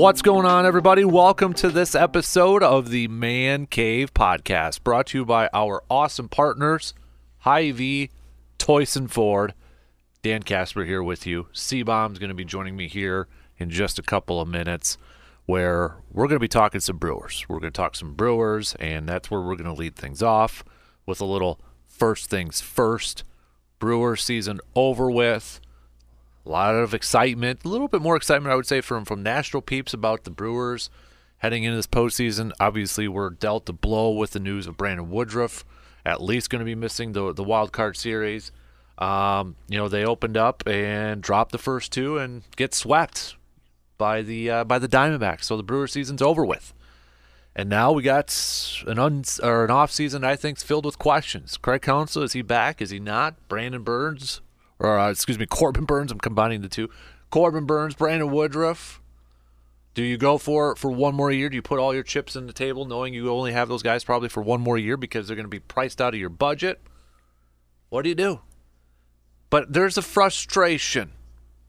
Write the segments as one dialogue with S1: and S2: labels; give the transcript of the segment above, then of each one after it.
S1: What's going on, everybody? Welcome to this episode of the Man Cave Podcast, brought to you by our awesome partners, Hy-Vee, Toyson Ford. Dan Casper here with you. C-Bomb's going to be joining me here in just a couple of minutes, where we're going to be talking some Brewers. We're going to talk some Brewers, and that's where we're going to lead things off with a little first things first. Brewer season over with. A lot of excitement, a little bit more excitement, I would say, from from national peeps about the Brewers heading into this postseason. Obviously, we're dealt a blow with the news of Brandon Woodruff, at least going to be missing the the wild card series. Um, you know, they opened up and dropped the first two and get swept by the uh, by the Diamondbacks. So the Brewer season's over with. And now we got an un or an off season I think filled with questions. Craig Counsell is he back? Is he not? Brandon Burns or uh, excuse me, Corbin Burnes. I'm combining the two. Corbin Burnes, Brandon Woodruff. Do you go for for one more year? Do you put all your chips in the table, knowing you only have those guys probably for one more year because they're going to be priced out of your budget? What do you do? But there's a frustration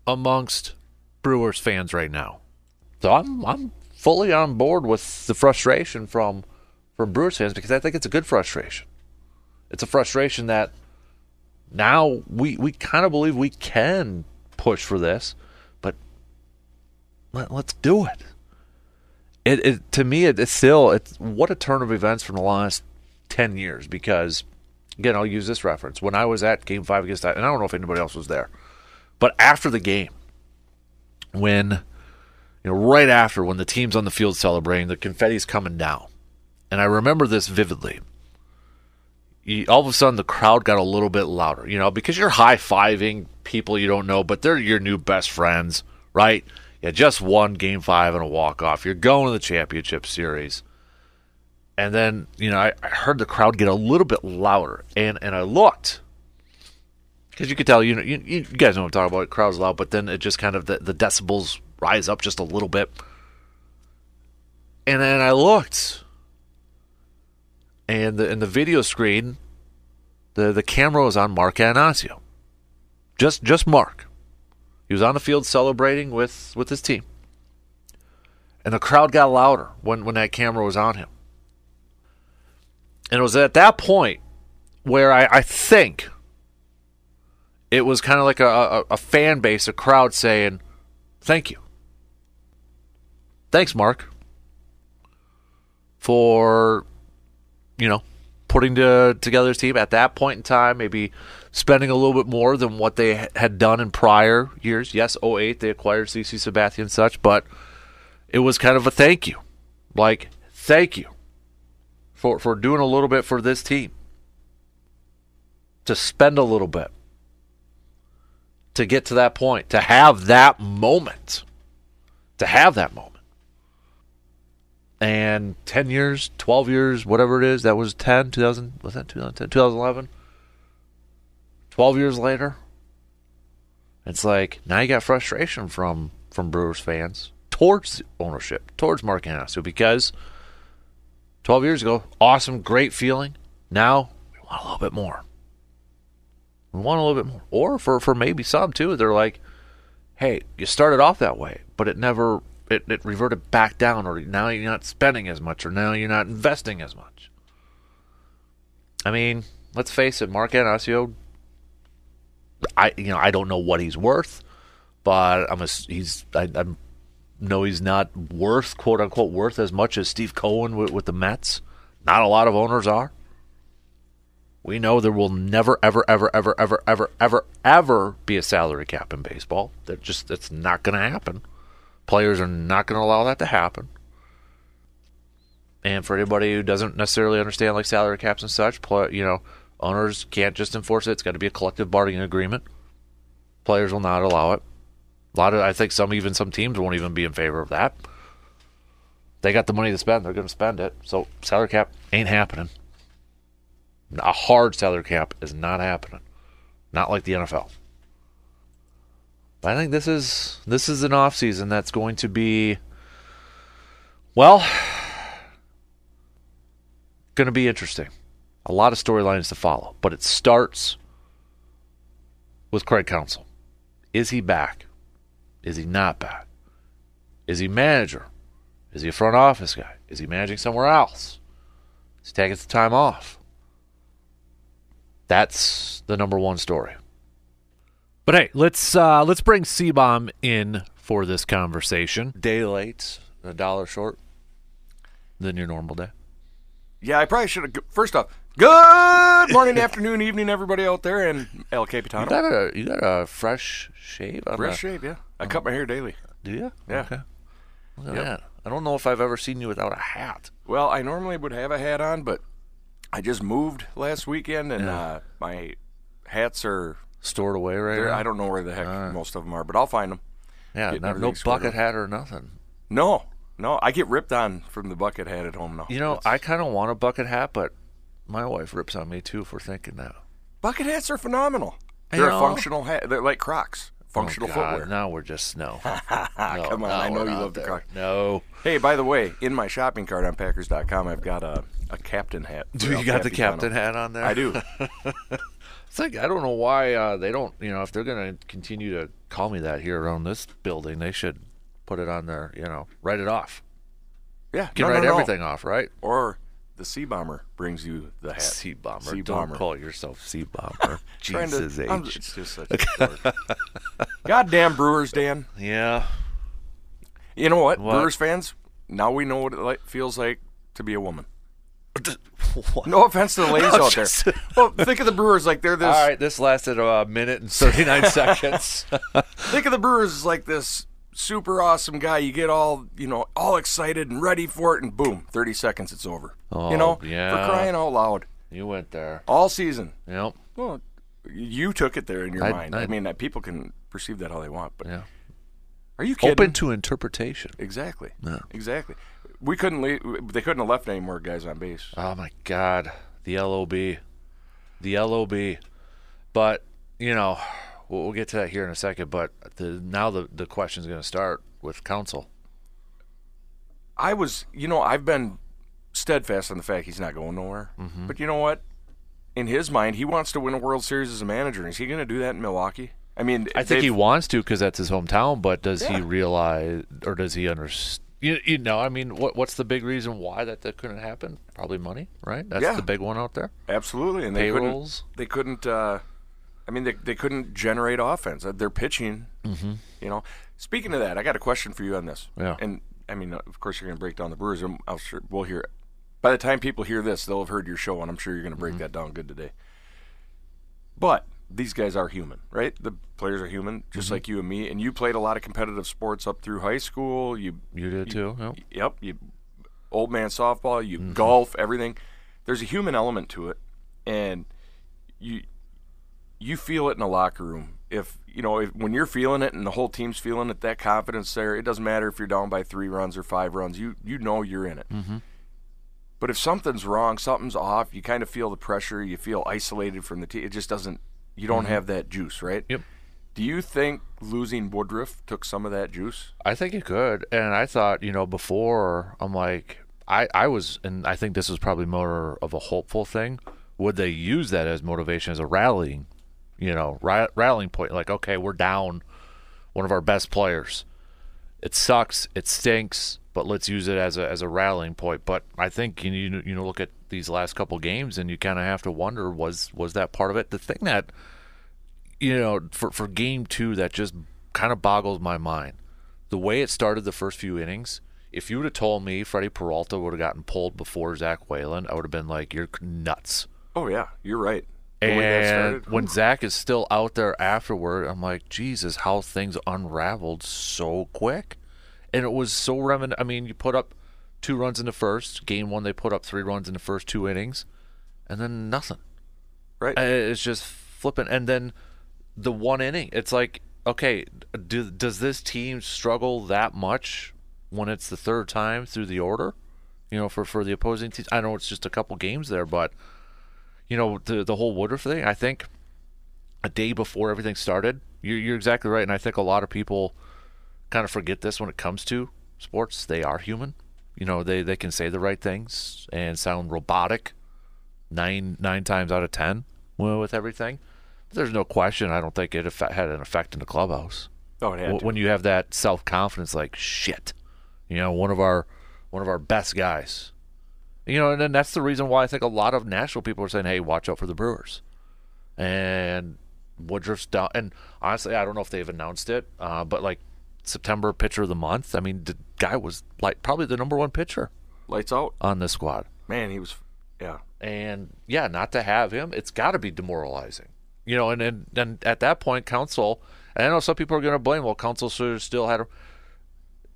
S1: amongst Brewers fans right now. So I'm I'm fully on board with the frustration from from Brewers fans because I think it's a good frustration. It's a frustration that now we we kind of believe we can push for this, but let, us do it. It, it to me it, it's still it's what a turn of events from the last ten years because again I'll use this reference. When I was at Game Five against that and I don't know if anybody else was there, but after the game when you know right after when the team's on the field celebrating the confetti's coming down. And I remember this vividly you, all of a sudden the crowd got a little bit louder, you know, because you're high fiving people you don't know, but they're your new best friends, right? Yeah, just one game five and a walk off. You're going to the championship series. And then, you know, I, I heard the crowd get a little bit louder, and, and I looked because you could tell, you know, you, you guys know what I'm talking about. Crowd's loud, but then it just kind of the, the decibels rise up just a little bit. And then I looked, and the, in the video screen, the the camera was on Mark Attanasio. Just just Mark. He was on the field celebrating with, with his team. And the crowd got louder when, when that camera was on him. And it was at that point where I, I think it was kind of like a, a, a fan base, a crowd saying, Thank you. Thanks, Mark, for you know, putting to, together his team at that point in time, maybe spending a little bit more than what they had done in prior years. Yes, 08, they acquired CC Sabathia and such, but it was kind of a thank you. Like, thank you for, for doing a little bit for this team. To spend a little bit. To get to that point. To have that moment. To have that moment and 10 years, 12 years, whatever it is, that was 10, 2000, was that 2010, 2011? 12 years later, it's like now you got frustration from from Brewers fans towards ownership, towards Mark Attanasio, because 12 years ago, awesome, great feeling. Now we want a little bit more. We want a little bit more, or for for maybe some too, they're like, hey, you started off that way, but it never it, it reverted back down, or now you're not spending as much, or now you're not investing as much. I mean, let's face it, Mark Attanasio. I you know I don't know what he's worth, but I'm a, he's I I'm, know he's not worth quote unquote worth as much as Steve Cohen with, with the Mets. Not a lot of owners are. We know there will never, ever, ever, ever, ever, ever, ever, ever be a salary cap in baseball. That just that's not going to happen. Players are not going to allow that to happen. And for anybody who doesn't necessarily understand like salary caps and such, you know, owners can't just enforce it. It's got to be a collective bargaining agreement. Players will not allow it. A lot of, I think, some even some teams won't even be in favor of that. They got the money to spend; they're going to spend it. So salary cap ain't happening. A hard salary cap is not happening. Not like the NFL. But I think this is this is an off season that's going to be well going to be interesting. A lot of storylines to follow, but it starts with Craig Counsell. Is he back? Is he not back? Is he manager? Is he a front office guy? Is he managing somewhere else? Is he taking some time off? That's the number one story. But hey, let's uh, let's bring C-Bomb in for this conversation. Day late, a dollar short than your normal day.
S2: Yeah, I probably should have. First off, good morning, afternoon, evening, everybody out there, and El
S1: You got a you got a fresh shave. on
S2: Fresh
S1: the-
S2: shave, yeah. I cut my hair daily.
S1: Do you?
S2: Yeah.
S1: Okay. Look at
S2: Yep.
S1: that. I don't know if I've ever seen you without a hat.
S2: Well, I normally would have a hat on, but I just moved last weekend, and uh, my hats are.
S1: Stored away right
S2: they're-
S1: now.
S2: I don't know where the heck most of them are, but I'll find them.
S1: Yeah, no, no bucket hat or nothing.
S2: No, no, I get ripped on from the bucket hat at home now.
S1: You know,
S2: That's-
S1: I kind of want a bucket hat, but my wife rips on me too for thinking that.
S2: bucket hats are phenomenal. They're a
S1: know-
S2: functional hat. They're like Crocs, functional
S1: oh,
S2: footwear.
S1: Now we're just no. No,
S2: come on, I know you love the
S1: there.
S2: Crocs.
S1: No.
S2: Hey, by the way, in my shopping cart on Packers.com, I've got a, a captain hat.
S1: Do you got the captain hat on there?
S2: I do.
S1: It's like I don't know why uh, they don't. You know, if they're gonna continue to call me that here around this building, they should put it on there. You know, write it off.
S2: Yeah, you
S1: Can
S2: no,
S1: write
S2: no, no.
S1: everything off, right?
S2: Or the Sea Bomber brings you the hat.
S1: Sea bomber.
S2: Sea
S1: Don't
S2: bomber.
S1: call yourself sea bomber.
S2: Trying to-
S1: Jesus
S2: I'm-
S1: H.
S2: it's just such a. Goddamn Brewers, Dan.
S1: Yeah.
S2: You know what?
S1: What?
S2: Brewers fans, now we know what it feels like to be a woman.
S1: What?
S2: No offense to the ladies
S1: I'm
S2: out there. Well, think of the Brewers like they're this.
S1: All right, this lasted uh, a minute and 39 seconds.
S2: Think of the Brewers like this super awesome guy. You get all you know, all excited and ready for it, and boom, thirty seconds, it's over.
S1: Oh,
S2: you know, oh,
S1: yeah.
S2: for crying out loud,
S1: you went there.
S2: all season.
S1: Yep.
S2: Well, you took it there in your
S1: I-
S2: mind.
S1: I-
S2: I, mean, that people can perceive that how they want, but
S1: Yeah.
S2: are you kidding?
S1: Open to interpretation.
S2: Exactly.
S1: Yeah.
S2: Exactly. We couldn't leave. They couldn't have left any more guys on base.
S1: Oh my God, the LOB, the LOB. But you know, we'll, we'll get to that here in a second. But the now the the question is going to start with Counsell.
S2: I was, you know, I've been steadfast on the fact he's not going nowhere.
S1: Mm-hmm.
S2: But you know what? In his mind, he wants to win a World Series as a manager. Is he going to do that in Milwaukee? I mean,
S1: I think he wants to because that's his hometown. But does he realize, or does he understand? You, you know, I mean, what what's the big reason why that, that couldn't happen? Probably money, right? That's
S2: Yeah.
S1: the big one out there.
S2: absolutely, and they
S1: Payrolls.
S2: couldn't. They couldn't. Uh, I mean, they they couldn't generate offense. Uh, They're pitching. Mm-hmm. You know. Speaking of that, I got a question for you on this.
S1: Yeah.
S2: And I mean, of course, you're going to break down the Brewers. and I'll sure we'll hear. It. By the time people hear this, they'll have heard your show, and I'm sure you're going to break that down good today. But these guys are human, right? The players are human, just like you and me. And you played a lot of competitive sports up through high school. You,
S1: You did too. Yep.
S2: yep, you, old man softball, you golf, everything. There's a human element to it, and you, you feel it in a locker room. If you know, if, when you're feeling it and the whole team's feeling it, that confidence there, it doesn't matter if you're down by three runs or five runs. You you know you're in it.
S1: Mm-hmm.
S2: But if something's wrong, something's off, you kind of feel the pressure. You feel isolated from the team. It just doesn't. You don't have that juice, right?
S1: Yep.
S2: Do you think losing Woodruff took some of that juice?
S1: I think it could. And I thought, you know, before I'm like, I, I was, and I think this was probably more of a hopeful thing. Would they use that as motivation, as a rallying, you know, ra- rallying point? Like, okay, we're down one of our best players. It sucks. It stinks. But let's use it as a as a rallying point. But I think you you you know look at these last couple games and you kind of have to wonder was was that part of it? The thing that you know, for for game two, that just kind of boggles my mind. The way it started the first few innings, if you would have told me Freddy Peralta would have gotten pulled before Zac Gallen, I would have been like, "You're nuts."
S2: Oh yeah, you're right. The way that
S1: And when Zach is still out there afterward, I'm like, Jesus, how things unraveled so quick. And it was so remin. I mean, you put up two runs in the first game one, they put up three runs in the first two innings, and then nothing.
S2: right?
S1: It's just flipping. And then the one inning, it's like, okay, do, does this team struggle that much when it's the third time through the order? You know, for, for the opposing team. I know it's just a couple games there, but you know the the whole Woodruff thing. I think a day before everything started, you're, you're exactly right, and I think a lot of people kind of forget this when it comes to sports. They are human. You know, they they can say the right things and sound robotic nine nine times out of ten well, with everything. There's no question. I don't think it had an effect in the clubhouse
S2: oh, it had
S1: W-
S2: to.
S1: when you have that self confidence. Like shit, You know, one of our one of our best guys. You know, and then that's the reason why I think a lot of national people are saying, "Hey, watch out for the Brewers." And Woodruff's down. And honestly, I don't know if they've announced it, uh, but like September pitcher of the month. I mean, the guy was like probably the number one pitcher
S2: Lights out.
S1: on this squad.
S2: Man, he was. Yeah.
S1: And yeah, not to have him, it's got to be demoralizing. You know, and then and at that point, Counsell. And I know some people are going to blame. Well, Counsell should have still had. A,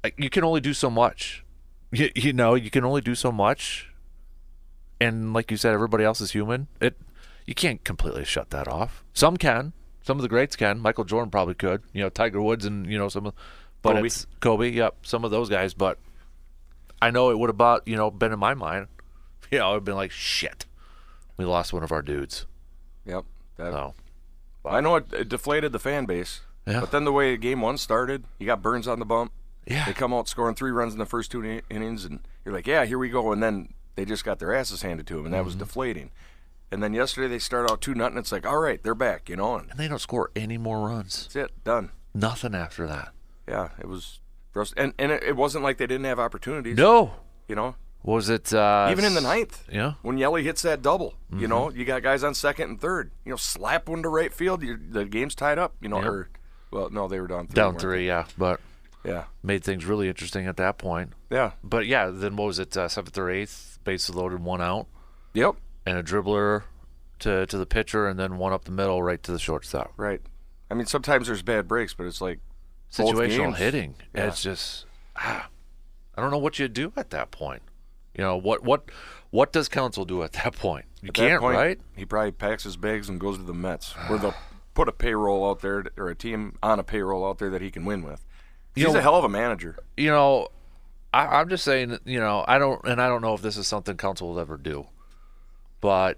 S1: like, you can only do so much. You, you know, you can only do so much. And like you said, everybody else is human. It you can't completely shut that off. Some can. Some of the greats can. Michael Jordan probably could. You know, Tiger Woods and you know some of, but
S2: Kobe.
S1: it's Kobe. Yep, some of those guys. But I know it would have about you know been in my mind. You know, it'd been like shit. We lost one of our dudes.
S2: Yep. That,
S1: So
S2: I know it, it deflated the fan base.
S1: Yeah.
S2: But then the way game one started, you got Burnes on the bump.
S1: yeah,
S2: They come out scoring three runs in the first two in- innings, and you're like, yeah, here we go. And then they just got their asses handed to them, and that
S1: Mm-hmm.
S2: was deflating. And then yesterday they start out two nothing. It's like, all right, they're back, you know, and
S1: and they don't score any more runs.
S2: that's it, done.
S1: Nothing after that.
S2: Yeah, it was, and and it, it wasn't like they didn't have opportunities.
S1: No,
S2: you know,
S1: was it uh,
S2: even in the ninth,
S1: Yeah,
S2: when Yelly hits that double,
S1: Mm-hmm.
S2: you know, you got guys on second and third. You know, slap one to right field, the game's tied up. You know,
S1: Yep.
S2: or well, no, they were down three.
S1: down three. Yeah, but?
S2: Yeah,
S1: made things really interesting at that point.
S2: yeah,
S1: But yeah, then what was it? Uh, seventh or eighth, bases loaded, one out,
S2: yep,
S1: and a dribbler to to the pitcher, and then one up the middle, right to the shortstop.
S2: right. I mean, sometimes there's bad breaks, but it's like
S1: Situational hitting.
S2: Yeah.
S1: It's just ah, I don't know what you do at that point. You know what what what does Counsell do at that point? You
S2: At
S1: can't,
S2: point,
S1: right?
S2: He probably packs his bags and goes to the Mets, where they'll put a payroll out there or a team on a payroll out there that he can win with.
S1: You
S2: He's
S1: know-
S2: a hell of a manager.
S1: you know, I, I'm just saying, you know, I don't, and I don't know if this is something Counsell will ever do, but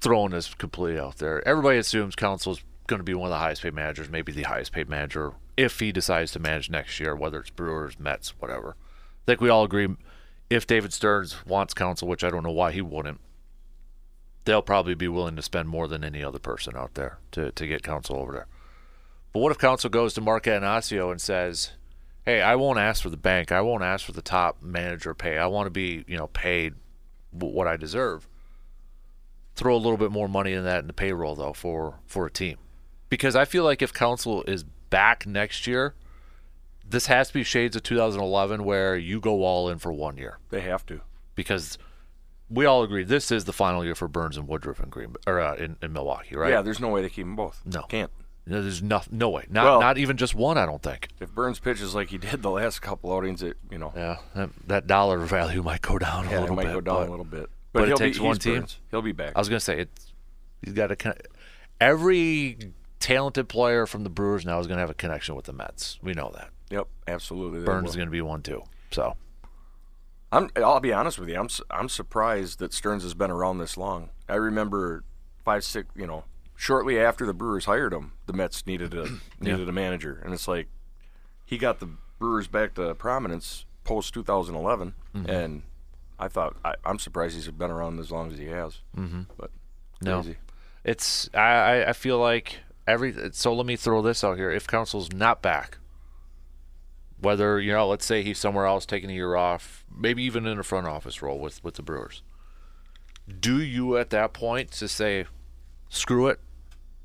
S1: throwing this completely out there, everybody assumes Counsell's going to be one of the highest paid managers, maybe the highest paid manager if he decides to manage next year, whether it's Brewers, Mets, whatever. I think we all agree if David Stearns wants Counsell, which I don't know why he wouldn't, they'll probably be willing to spend more than any other person out there to, to get Counsell over there. But what if Counsell goes to Mark Anasio and says, "Hey, I won't ask for the bank. I won't ask for the top manager pay. I want to be, you know, paid what I deserve." Throw a little bit more money in that in the payroll though for for a team, because I feel like if Counsell is back next year, this has to be shades of 2011 where you go all in for one year
S2: They have to.
S1: because we all agree this is the final year for Burnes and Woodruff in Green or uh, in, in Milwaukee, right?
S2: Yeah, there's no way to keep them both.
S1: No.
S2: can't.
S1: There's no, no way. Not
S2: Well-
S1: not even just one. I don't think.
S2: If Burnes pitches like he did the last couple outings, it you know,
S1: Yeah, that, that dollar value might go down a
S2: yeah, it
S1: little
S2: might
S1: bit.
S2: go down
S1: but
S2: a little bit.
S1: but it
S2: he'll
S1: takes
S2: be,
S1: one team.
S2: Burnes. He'll be back.
S1: I was gonna say it's he's got a con- every talented player from the Brewers now is gonna have a connection with the Mets. We know that.
S2: yep, absolutely. Burnes
S1: is gonna be one too. So
S2: I'm. I'll be honest with you. I'm. I'm surprised that Stearns has been around this long. I remember five, six. You know, shortly after the Brewers hired him, the Mets needed a needed a manager, and it's like he got the Brewers back to prominence post 2011,
S1: Mm-hmm.
S2: and I thought I, I'm surprised he's been around as long as he has. Mm-hmm. But
S1: No.
S2: crazy.
S1: it's I I- I feel like every so let me throw this out here. If Counsell's not back, whether you know, let's say he's somewhere else taking a year off, maybe even in a front office role with with the Brewers, do you at that point to say, screw it,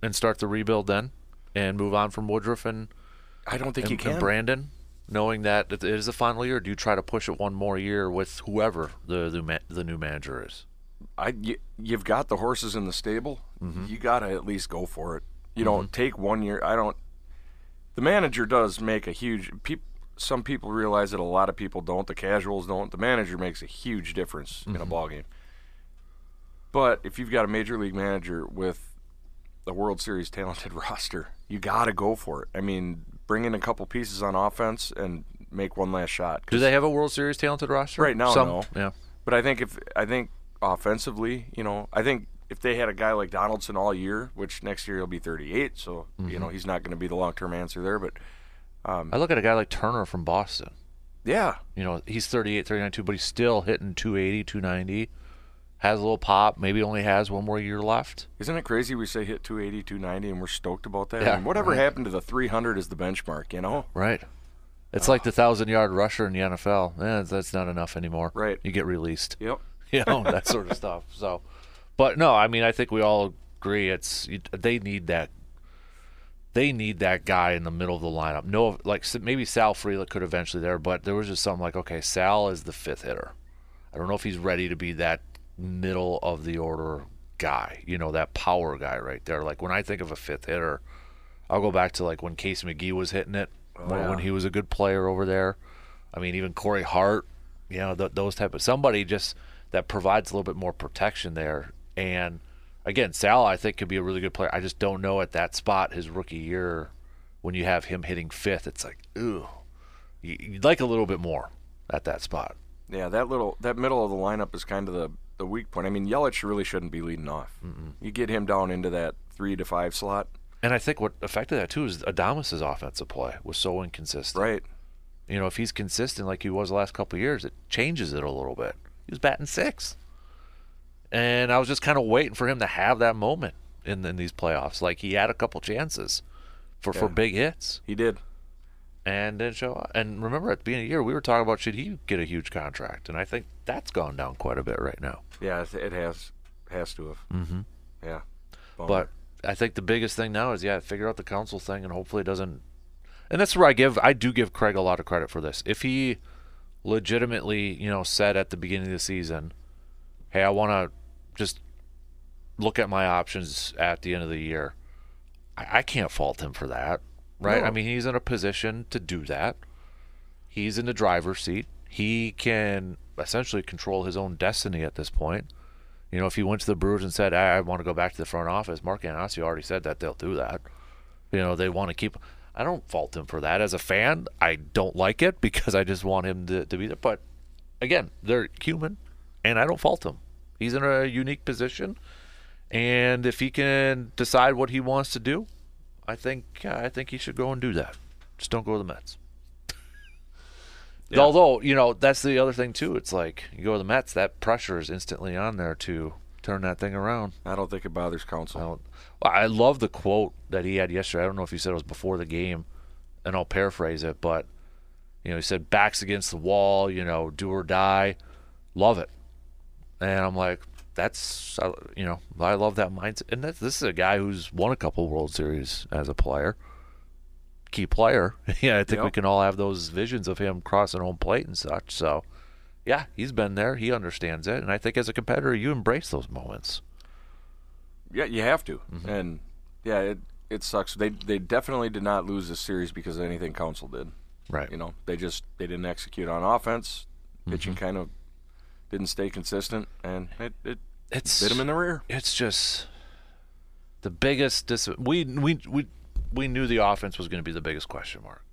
S1: and start the rebuild then, and move on from Woodruff and
S2: I don't think
S1: and,
S2: you can.
S1: and Brandon, knowing that it is the final year? Do you try to push it one more year with whoever the the, the new manager is?
S2: I you, you've got the horses in the stable.
S1: Mm-hmm.
S2: You got to at least go for it. You don't take one year. I don't. The manager does make a huge. Peop, some people realize it. A lot of people don't. The casuals don't. The manager makes a huge difference in a ball game. But if you've got a major league manager with a World Series talented roster, you got to go for it. I mean, bring in a couple pieces on offense and make one last shot.
S1: Do they have a World Series talented roster
S2: Right now,
S1: Some,
S2: no.
S1: Yeah.
S2: but I think if I think offensively, you know, I think if they had a guy like Donaldson all year, which next year he'll be 38, so you know mm-hmm. he's not going to be the long-term answer there. But um,
S1: I look at a guy like Turner from Boston.
S2: yeah,
S1: You know, he's 38, 39 too, but he's still hitting 280, 290. Has a little pop. Maybe only has one more year left.
S2: isn't it crazy we say hit 280, 290, and we're stoked about that?
S1: Yeah,
S2: I mean, whatever
S1: right.
S2: happened to the 300 is the benchmark? You know,
S1: Right. It's like the thousand yard rusher in the NFL. Eh, that's not enough anymore.
S2: Right.
S1: You get released.
S2: Yep.
S1: You know that sort of stuff. So, but no, I mean, I think we all agree it's they need that. They need that guy in the middle of the lineup. No, like maybe Sal Frelick could eventually there, but there was just something like, okay, Sal is the fifth hitter. I don't know if he's ready to be that middle of the order guy. You know, that power guy right there. Like when I think of a fifth hitter, I'll go back to like when Casey McGehee was hitting it oh, when,
S2: yeah.
S1: when he was a good player over there. I mean, even Corey Hart, you know, th- those type of somebody just that provides a little bit more protection there. And again, Sal, I think could be a really good player. I just don't know at that spot his rookie year when you have him hitting fifth. It's like, ooh, you- you'd like a little bit more at that spot.
S2: Yeah, that little that middle of the lineup is kind of the the weak point. I mean, Yelich really shouldn't be leading off. You get him down into that three to five slot,
S1: And I think what affected that too is Adames's offensive play was so inconsistent.
S2: right?
S1: You know, if he's consistent like he was the last couple of years, it changes it a little bit. He was batting six. And I was just kind of waiting for him to have that moment in, in these playoffs. Like he had a couple chances for, for big hits
S2: He did.
S1: And didn't show up. And remember at the beginning of the year, we were talking about should he get a huge contract. And I think that's gone down quite a bit right now.
S2: Yeah, it- has has to have.
S1: Mm-hmm.
S2: Yeah. Bummer.
S1: But I think the biggest thing now is yeah, figure out the Counsell thing, and hopefully it doesn't. And that's where I give I do give Craig a lot of credit for this. If he legitimately, you know, said at the beginning of the season, "Hey, I want to just look at my options at the end of the year," I, I can't fault him for that, right?
S2: No.
S1: I mean, he's in a position to do that. He's in the driver's seat. He can essentially control his own destiny at this point. You know, if he went to the Brewers and said, I, I want to go back to the front office, Mark Anasio already said that they'll do that. You know, they want to keep. I don't fault him for that. As a fan, I don't like it because I just want him to, to be there. But again, they're human, and I don't fault him. He's in a unique position, and if he can decide what he wants to do, I think I think he should go and do that. Just don't go to the Mets.
S2: Yeah.
S1: Although you know that's the other thing too. It's like you go to the Mets, that pressure is instantly on there to turn that thing around.
S2: I don't think it bothers Counsell.
S1: I, don't, I love the quote that he had yesterday. I don't know if he said it was before the game, and I'll paraphrase it, but you know he said backs against the wall, you know, do or die, love it, and I'm like, that's uh, you know I love that mindset, and that's, this is a guy who's won a couple World Series as a player, key player. yeah, I think we can all have those visions of him crossing home plate and such. So. Yeah, he's been there. He understands it, and I think as a competitor, you embrace those moments.
S2: Yeah, you have to.
S1: Mm-hmm.
S2: And yeah, it it sucks. They they definitely did not lose this series because of anything Counsell did.
S1: Right.
S2: You know, they just they didn't execute on offense. Pitching
S1: Mm-hmm.
S2: kind of didn't stay consistent, and it, it
S1: It's
S2: bit him in the rear.
S1: it's just the biggest dis- we we we we knew the offense was going to be the biggest question mark.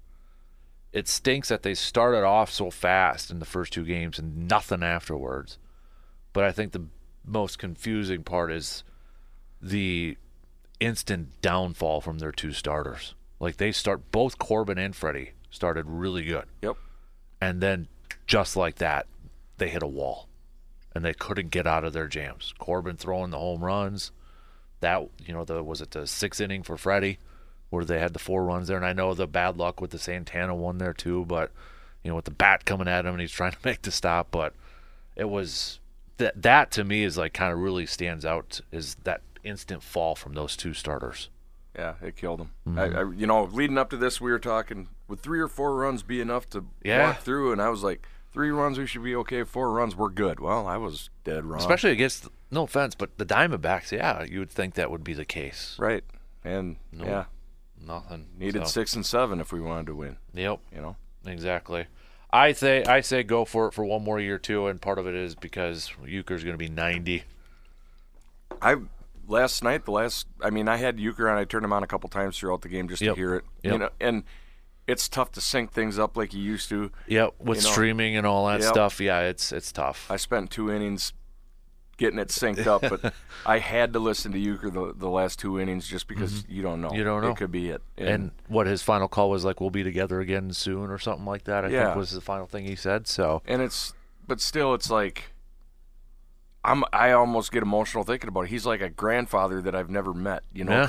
S1: It stinks that they started off so fast in the first two games and nothing afterwards. But I think the most confusing part is the instant downfall from their two starters. Like they start both Corbin and Freddie started really good.
S2: Yep.
S1: And then just like that, they hit a wall. And they couldn't get out of their jams. Corbin throwing the home runs. That you know, the was it the sixth inning for Freddie, where they had the four runs there. And I know the bad luck with the Santana one there too, but you know, with the bat coming at him and he's trying to make the stop, but it was that that to me is like kind of really stands out is that instant fall from those two starters.
S2: Yeah, it killed him.
S1: Mm-hmm.
S2: I, I, you know, leading up to this, we were talking would three or four runs be enough to
S1: Yeah.
S2: walk through, and I was like, three runs we should be okay. Four runs we're good. Well, I was dead wrong.
S1: Especially against no offense, but the Diamondbacks, yeah, you would think that would be the case.
S2: right, and
S1: No.
S2: yeah,
S1: Nothing.
S2: needed
S1: So,
S2: six and seven if we wanted to win.
S1: Yep.
S2: You know,
S1: Exactly. I say I say go for it for one more year too, and part of it is because Uecker's going to be ninety.
S2: I last night the last I mean I had Uecker on. I turned him on a couple times throughout the game just
S1: Yep.
S2: to hear it.
S1: Yep.
S2: You know, and it's tough to sync things up like you used to.
S1: Yep, with
S2: You know,
S1: streaming and all that
S2: yep.
S1: stuff, yeah, it's it's tough.
S2: I spent two innings getting it synced up, but I had to listen to Uecker the, the last two innings just because you don't know.
S1: Mm-hmm. You don't know.
S2: It could be it.
S1: and what his final call was like, "We'll be together again soon" or something like that. I
S2: Yeah.
S1: think was the final thing he said. So
S2: and it's but still it's like I'm I almost get emotional thinking about it. He's like a grandfather that I've never met, you know,
S1: Yeah.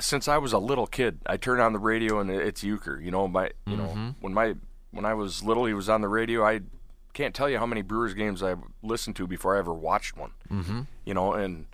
S2: Since I was a little kid, I turn on the radio and it's Uecker. You know, my you
S1: Mm-hmm.
S2: know when my when I was little, he was on the radio. I can't tell you how many Brewers games I listened to before I ever watched one. Mm-hmm. You know, and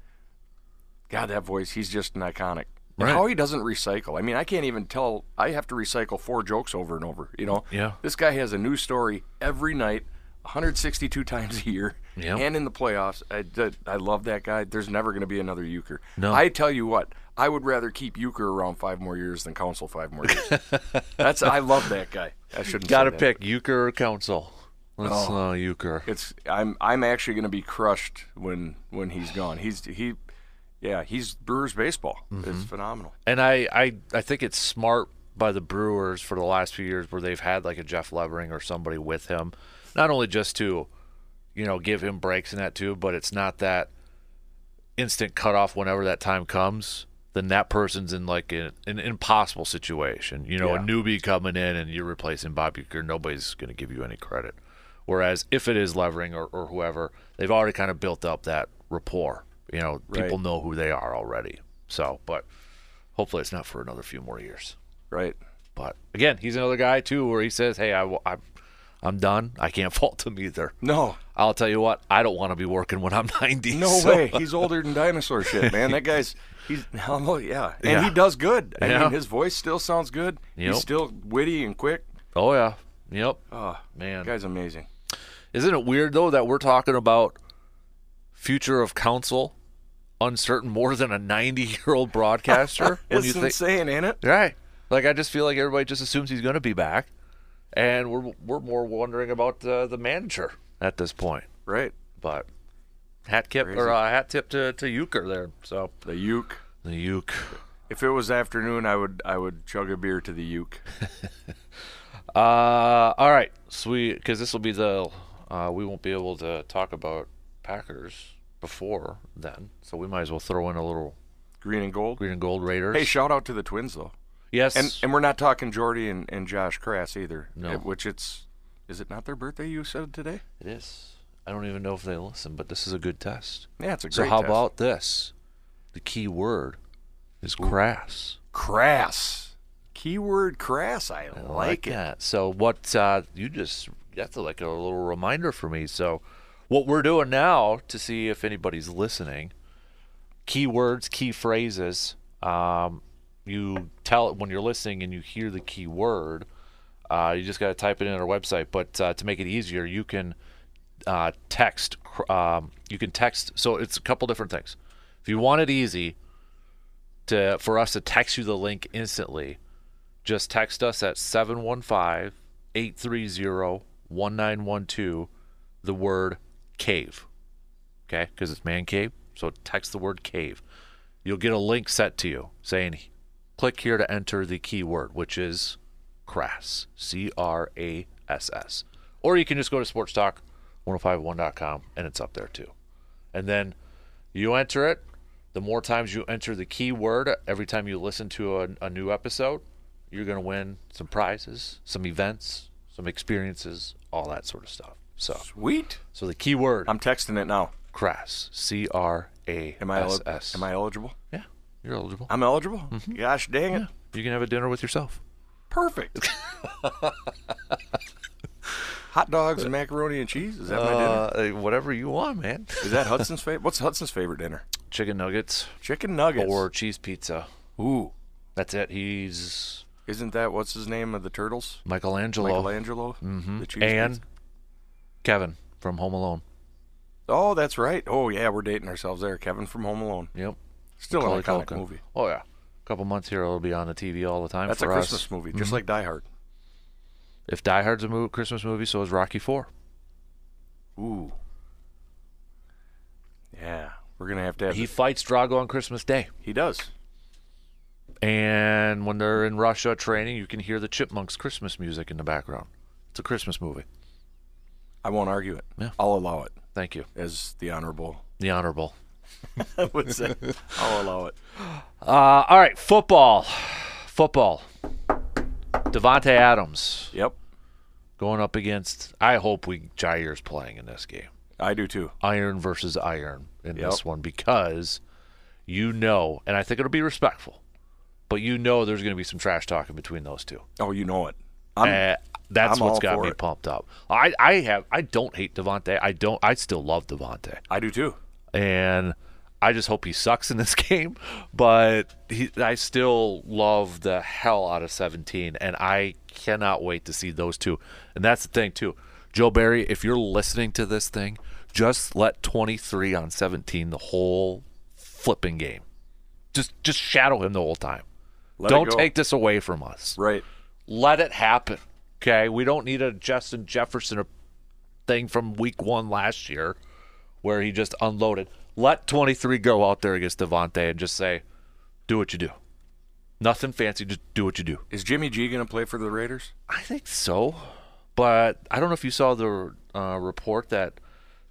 S2: God, that voice, he's just an iconic.
S1: Right.
S2: how he doesn't recycle. I mean, I can't even tell. I have to recycle four jokes over and over. You know,
S1: Yeah.
S2: This guy has a new story every night, 162 times a year,
S1: Yep.
S2: and in the playoffs. I, I love that guy. There's never going to be another Uecker.
S1: No.
S2: I tell you what, I would rather keep Uecker around five more years than Counsell five more years. That's I love that guy. I shouldn't.
S1: Got to pick Uecker or Counsell. Let's
S2: Oh.
S1: uh, Uecker.
S2: It's I'm I'm actually going to be crushed when when he's gone. He's he, yeah, he's Brewers baseball.
S1: Mm-hmm.
S2: It's phenomenal.
S1: And I, I, I think it's smart by the Brewers for the last few years where they've had like a Jeff Levering or somebody with him, not only just to, you know, give him breaks in that too, but it's not that instant cutoff whenever that time comes. Then that person's in like an, an impossible situation. You know, a newbie coming in and you're replacing Bob Uecker, nobody's going to give you any credit. Whereas if it is Levering or, or whoever, they've already kind of built up that rapport. You know, people
S2: Right.
S1: know who they are already. So, but hopefully it's not for another few more years.
S2: Right.
S1: But again, he's another guy too where he says, "Hey, I, am I'm done. I can't fault him either."
S2: No,
S1: I'll tell you what, I don't want to be working when I'm 90.
S2: no
S1: so-
S2: way. He's older than dinosaur shit, man. That guy's he's oh, yeah, and
S1: Yeah.
S2: he does good. I
S1: Yeah.
S2: mean, his voice still sounds good.
S1: Yep.
S2: He's still witty and quick.
S1: Oh yeah, yep,
S2: Oh,
S1: man.
S2: guy's amazing.
S1: Isn't it weird though that we're talking about future of Counsell uncertain more than a 90 year old broadcaster? when
S2: It's
S1: you think,
S2: insane, ain't it?
S1: right? Like I just feel like everybody just assumes he's going to be back, and we're we're more wondering about uh, the manager at this point.
S2: Right.
S1: But hat tip or uh, hat tip to to Uecker there. So
S2: The uke.
S1: the Uecker.
S2: If it was afternoon, I would I would chug a beer to the uke.
S1: Uh, all right, sweet. Because this will be the uh, we won't be able to talk about Packers before then, so we might as well throw in a little
S2: Green and gold.
S1: green and gold Raiders.
S2: Hey, shout out to the Twins though.
S1: yes,
S2: And and we're not talking Jordy and, and Josh Crass either.
S1: No.
S2: Which it's is it not their birthday you said today?
S1: it is. I don't even know if they listen, but this is a good test.
S2: Yeah, it's a great
S1: So how
S2: test.
S1: about this? The key word is crass.
S2: crass? Keyword crass. I,
S1: I
S2: like, it.
S1: that. So what uh, you just that's like a little reminder for me. So what we're doing now to see if anybody's listening, keywords, key phrases. Um, you tell it when you're listening and you hear the key word. Uh, you just got to type it in our website. But uh, to make it easier, you can uh, text. Um, you can text. So it's a couple different things. If you want it easy to for us to text you the link instantly, just text us at 715-830-1912 the word cave okay because it's man cave so text the word cave you'll get a link set to you saying click here to enter the keyword which is crass c-r-a-s-s or you can just go to sportstalk1051.com and it's up there too and then you enter it the more times you enter the keyword every time you listen to a, a new episode you're going to win some prizes, some events, some experiences, all that sort of stuff. So,
S2: Sweet.
S1: so the keyword
S2: I'm texting it now.
S1: crass, C R A S S.
S2: am I eligible?
S1: Yeah, you're eligible.
S2: I'm eligible. Mm-hmm. Gosh dang it!
S1: yeah, you can have a dinner with yourself.
S2: Perfect. Hot dogs and macaroni and cheese. Is that my dinner?
S1: Uh, whatever you want, man.
S2: Is that Hudson's favorite? What's Hudson's favorite dinner?
S1: Chicken nuggets
S2: Chicken nuggets.
S1: or cheese pizza.
S2: ooh,
S1: That's it. He's
S2: isn't that what's his name of the turtles?
S1: Michelangelo
S2: Michelangelo.
S1: Mhm.
S2: The cheese
S1: and
S2: pizza.
S1: Kevin from Home Alone.
S2: Oh, that's right. Oh yeah, we're dating ourselves there. Kevin from Home Alone.
S1: Yep.
S2: Still
S1: Macaulay
S2: an iconic
S1: Culkin.
S2: movie.
S1: Oh yeah. A couple months here, it'll be on the TV all the time.
S2: That's a
S1: for
S2: Christmas
S1: us.
S2: movie, just like Die Hard.
S1: If Die Hard's a mo- Christmas movie, so is Rocky Four.
S2: Ooh. Yeah, we're gonna have to have.
S1: He fights Drago on Christmas Day.
S2: he does.
S1: And when they're in Russia training, you can hear the Chipmunks Christmas music in the background. It's a Christmas movie.
S2: I won't argue it.
S1: Yeah.
S2: I'll allow it
S1: Thank you.
S2: as the honorable
S1: The Honorable.
S2: I would say. I'll allow it.
S1: Uh, all right, football. Football. Davante Adams
S2: Yep,
S1: going up against. I hope we Jaire's playing in this game.
S2: I do too.
S1: Iron versus iron in
S2: Yep.
S1: this one because you know, and I think it'll be respectful, but you know there's going to be some trash talking between those two.
S2: Oh, you know it. I'm,
S1: Uh, that's
S2: I'm
S1: what's got me
S2: it.
S1: pumped up. I, I have I don't hate Davante. I don't I still love Davante.
S2: I do too.
S1: and I just hope he sucks in this game. But he, I still love the hell out of 17, and I cannot wait to see those two. And that's the thing too, Joe Barry. If you're listening to this thing, just let 23 on 17 the whole flipping game. Just just shadow him the whole time.
S2: Let
S1: don't take this away from us.
S2: Right.
S1: Let it happen. Okay, we don't need a Justin Jefferson thing from week one last year where he just unloaded. Let 23 go out there against Davante and just say, do what you do. Nothing fancy, just do what you do.
S2: Is Jimmy G going to play for the Raiders?
S1: I think so. But I don't know if you saw the uh, report that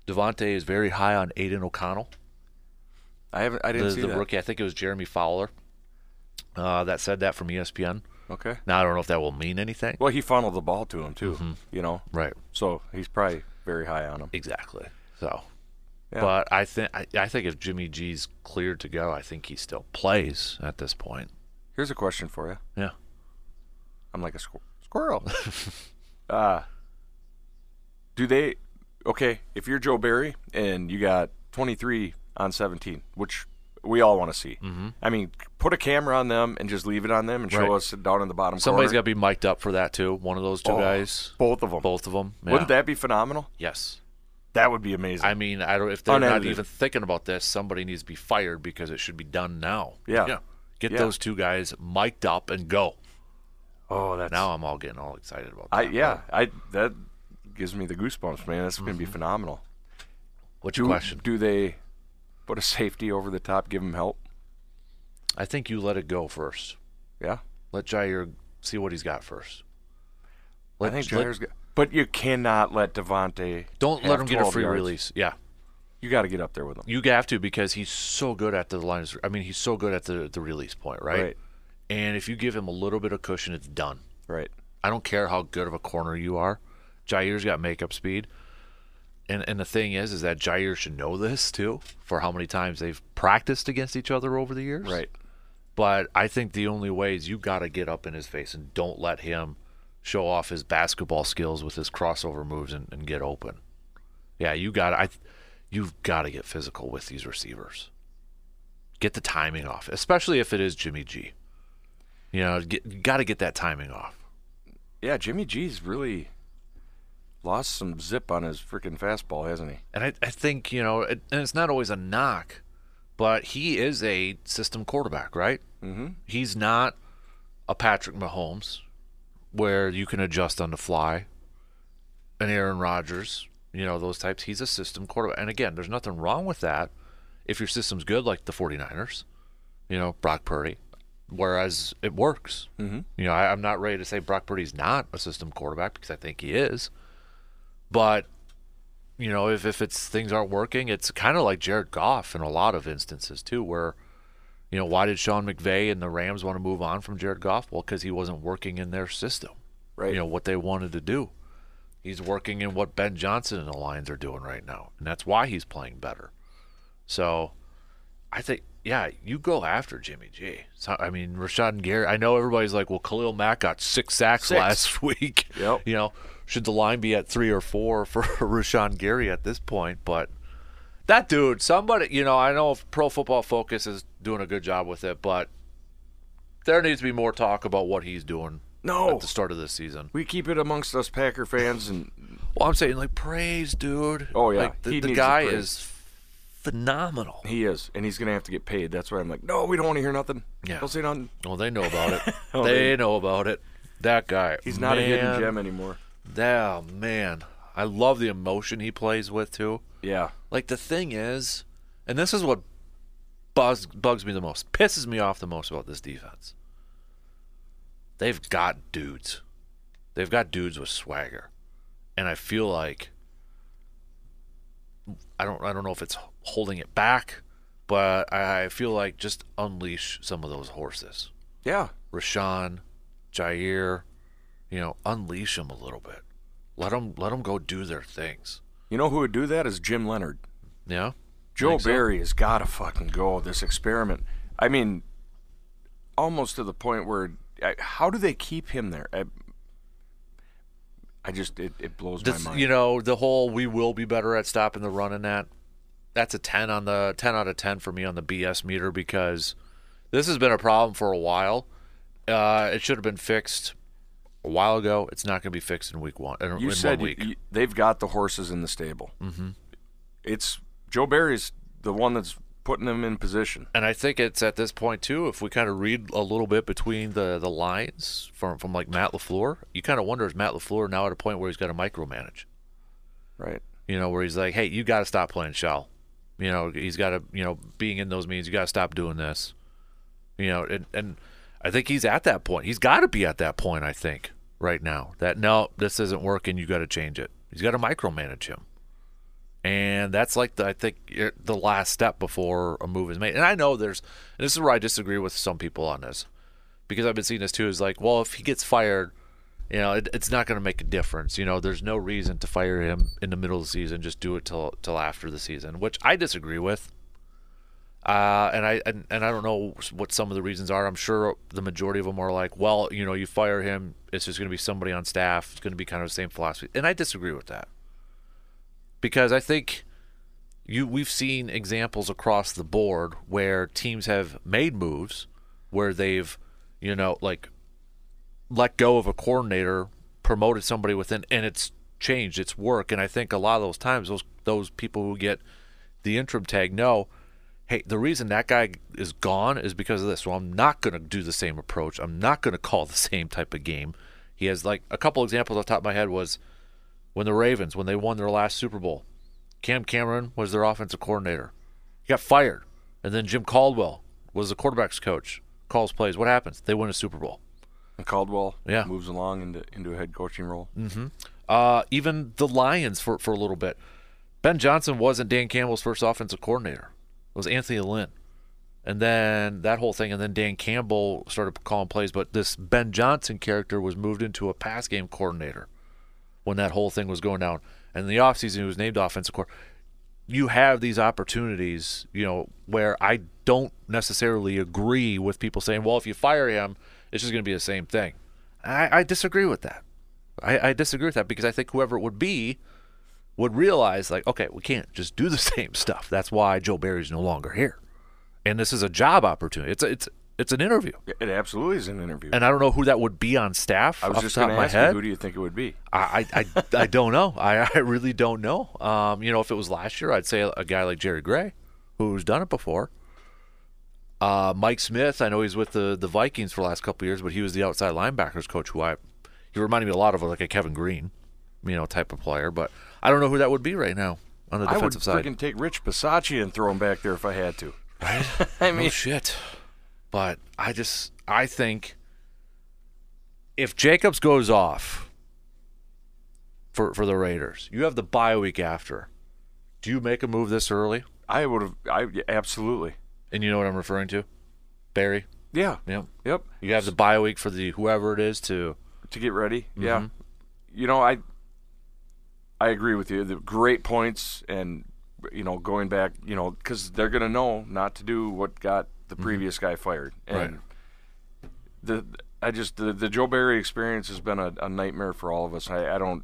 S1: Davante is very high on Aidan O'Connell,
S2: I haven't. I didn't
S1: the,
S2: see
S1: the
S2: that.
S1: rookie. I think it was Jeremy Fowler uh, that said that from ESPN.
S2: Okay.
S1: Now, I don't know if that will mean anything.
S2: Well, he funneled the ball to him too.
S1: Mm-hmm.
S2: You know,
S1: Right.
S2: so he's probably very high on him.
S1: Exactly. So,
S2: Yeah.
S1: but I think I, I think if Jimmy G's cleared to go, I think he still plays at this point.
S2: Here's a question for you.
S1: Yeah.
S2: I'm like a squir- squirrel. uh, do they? Okay, if you're Joe Barry and you got 23 on 17, which we all want to see. Mm-hmm. I mean, put a camera on them and just leave it on them and show
S1: Right.
S2: us down in the bottom
S1: Somebody's got to be mic'd up for that too. One of those two
S2: Oh,
S1: guys,
S2: both of them.
S1: both of them.
S2: Wouldn't that be phenomenal?
S1: Yes.
S2: That would be amazing.
S1: I mean, I don't. If they're not even thinking about this, somebody needs to be fired because it should be done now.
S2: Yeah.
S1: Get
S2: Yeah.
S1: those two guys mic'd up and go.
S2: oh, that's
S1: Now I'm all getting all excited about that.
S2: I yeah, I that gives me the goosebumps, man. That's going to be mm-hmm. phenomenal.
S1: What's
S2: Do,
S1: your question?
S2: do they put a safety over the top, give him help?
S1: I think you let it go first.
S2: Yeah,
S1: Let Jaire see what he's got first.
S2: I think Jaire's got. But you cannot let Davante.
S1: Don't let him get a free
S2: yards.
S1: release. Yeah.
S2: You got to get up there with him.
S1: You have to because he's so good at the line. I mean, he's so good at the the release point, right?
S2: Right.
S1: And if you give him a little bit of cushion, it's done.
S2: Right.
S1: I don't care how good of a corner you are. Jaire's got makeup speed. And and the thing is, is that Jaire should know this too, for how many times they've practiced against each other over the years.
S2: Right.
S1: But I think the only way is you got to get up in his face and don't let him show off his basketball skills with his crossover moves and, and get open. Yeah, you got I, you've got to get physical with these receivers. Get the timing off, especially if it is Jimmy G. You know, got to get that timing off.
S2: Yeah, Jimmy G's really lost some zip on his freaking fastball, hasn't he?
S1: And I, I think you know, it, and it's not always a knock, but he is a system quarterback, right?
S2: Mm-hmm.
S1: He's not a Patrick Mahomes, where you can adjust on the fly. And Aaron Rodgers, you know those types. He's a system quarterback, and again, there's nothing wrong with that if your system's good, like the 49ers. You know, Brock Purdy. Whereas it works.
S2: Mm-hmm.
S1: You know, I, I'm not ready to say Brock Purdy's not a system quarterback because I think he is. But you know, if, if it's things aren't working, it's kind of like Jared Goff in a lot of instances too, where you know why did Sean McVay and the Rams want to move on from Jared Goff? Well, because he wasn't working in their system.
S2: Right.
S1: You know what they wanted to do. He's working in what Ben Johnson and the Lions are doing right now, and that's why he's playing better. So, I think yeah, you go after Jimmy G. So, I mean, Rashan Gary. I know everybody's like, well, Khalil Mack got six sacks
S2: Six.
S1: last week.
S2: Yep.
S1: You know, should the line be at three or four for Rashan Gary at this point? But that dude, somebody, you know, I know Pro Football Focus is doing a good job with it, but there needs to be more talk about what he's doing
S2: No.
S1: at the start of this season.
S2: We keep it amongst us Packer fans, and
S1: Well, I'm saying like praise, dude.
S2: Oh, yeah.
S1: like, the,
S2: He
S1: the guy is phenomenal.
S2: he is, and he's gonna have to get paid. That's why I'm like, no, we don't want to hear nothing.
S1: Yeah.
S2: Don't say nothing.
S1: Well, they know about it.
S2: Oh,
S1: they,
S2: they-
S1: know about it. That guy.
S2: He's not a hidden gem anymore.
S1: Oh man, I love the emotion he plays with too.
S2: Yeah.
S1: Like the thing is, and this is what bugs bugs me the most, pisses me off the most about this defense. They've got dudes. They've got dudes with swagger. And I feel like I don't I don't know if it's holding it back, but I, feel like just unleash some of those horses.
S2: Yeah.
S1: Rashan, Jaire, you know, unleash them a little bit. Let them let them go do their things.
S2: You know who would do that is Jim Leonhard.
S1: Yeah.
S2: Joe
S1: Think so?
S2: Barry has got to fucking go this experiment. I mean, almost to the point where I, how do they keep him there? I, I just it, it blows
S1: This,
S2: my mind.
S1: you know, the whole we will be better at stopping the run and that. That's a 10 on the 10 out of 10 for me on the BS meter because this has been a problem for a while. Uh, it should have been fixed a while ago. It's not going to be fixed in week one. In,
S2: you said
S1: one
S2: you- they've got the horses in the stable. Mm-hmm. It's Joe Barry's the one that's putting them in position.
S1: and I think it's at this point too. If we kind of read a little bit between the the lines from from like Matt LaFleur, you kind of wonder is Matt LaFleur now at a point where he's got to micromanage.
S2: Right.
S1: You know, where he's like, hey, you got to stop playing shell. You know, he's got to, you know, being in those meetings, you got to stop doing this. You know, and, and I think he's at that point. He's got to be at that point, I think, right now. That, no, this isn't working. You got to change it. He's got to micromanage him. And that's like, the, I think, eh, the last step before a move is made. And I know there's, and this is where I disagree with some people on this because I've been seeing this too is like, well, if he gets fired, you know, it, it's not going to make a difference. You know, there's no reason to fire him in the middle of the season. Just do it till till after the season, which I disagree with. Uh, and I and, and I don't know what some of the reasons are. I'm sure the majority of them are like, well, you know, you fire him, it's just going to be somebody on staff. It's going to be kind of the same philosophy, and I disagree with that because I think you we've seen examples across the board where teams have made moves where they've, you know, like let go of a coordinator, promoted somebody within, and it's changed. It's work, and I think a lot of those times, those those people who get the interim tag know, hey, the reason that guy is gone is because of this. So I'm not going to do the same approach. I'm not going to call the same type of game. He has like a couple examples off the top of my head was when the Ravens when they won their last Super Bowl. Cam Cameron was their offensive coordinator. He got fired, and then Jim Caldwell was the quarterbacks coach. Calls plays. What happens? They win a Super Bowl.
S2: And Caldwell
S1: Yeah.
S2: moves along into into a head coaching role.
S1: Uh, even the Lions for, for a little bit. Ben Johnson wasn't Dan Campbell's first offensive coordinator. It was Anthony Lynn. And then that whole thing, and then Dan Campbell started calling plays, but this Ben Johnson character was moved into a pass game coordinator when that whole thing was going down. And in the offseason, he was named offensive coordinator. You have these opportunities, you know, where I don't necessarily agree with people saying, well, if you fire him, it's just going to be the same thing. I, I disagree with that. I, I disagree with that because I think whoever it would be would realize, like, okay, we can't just do the same stuff. That's why Joe Barry's no longer here, and this is a job opportunity. It's a, it's it's an interview,
S2: It absolutely is an interview.
S1: and I don't know who that would be on staff.
S2: I was just going to ask you, who do you think it would be?
S1: I, I, I, I don't know. I, I really don't know. Um, you know, if it was last year, I'd say a, a guy like Jerry Gray, who's done it before. Uh, Mike Smith, I know he's with the, the Vikings for the last couple of years, but he was the outside linebackers coach. Who I, he reminded me a lot of like a Kevin Greene, you know, type of player. But I don't know who that would be right now on the defensive
S2: I would
S1: side.
S2: freaking take Rich Bisaccia and throw him back there if I had to.
S1: Right?
S2: I
S1: no
S2: mean,
S1: shit. But I just I think if Jacobs goes off for for the Raiders, you have the bye week after. Do you make a move this early?
S2: I would have. I absolutely.
S1: And you know what I'm referring to? Barry.
S2: Yeah.
S1: Yep.
S2: Yep.
S1: You have the bye week for the whoever it is to
S2: To get ready.
S1: Mm-hmm.
S2: Yeah. You know, I. I agree with you. The great points, and you know, going back, you know, because they're gonna know not to do what got the previous guy fired. And
S1: Mm-hmm. Right.
S2: The I just the, the Joe Barry experience has been a, a nightmare for all of us. I, I don't.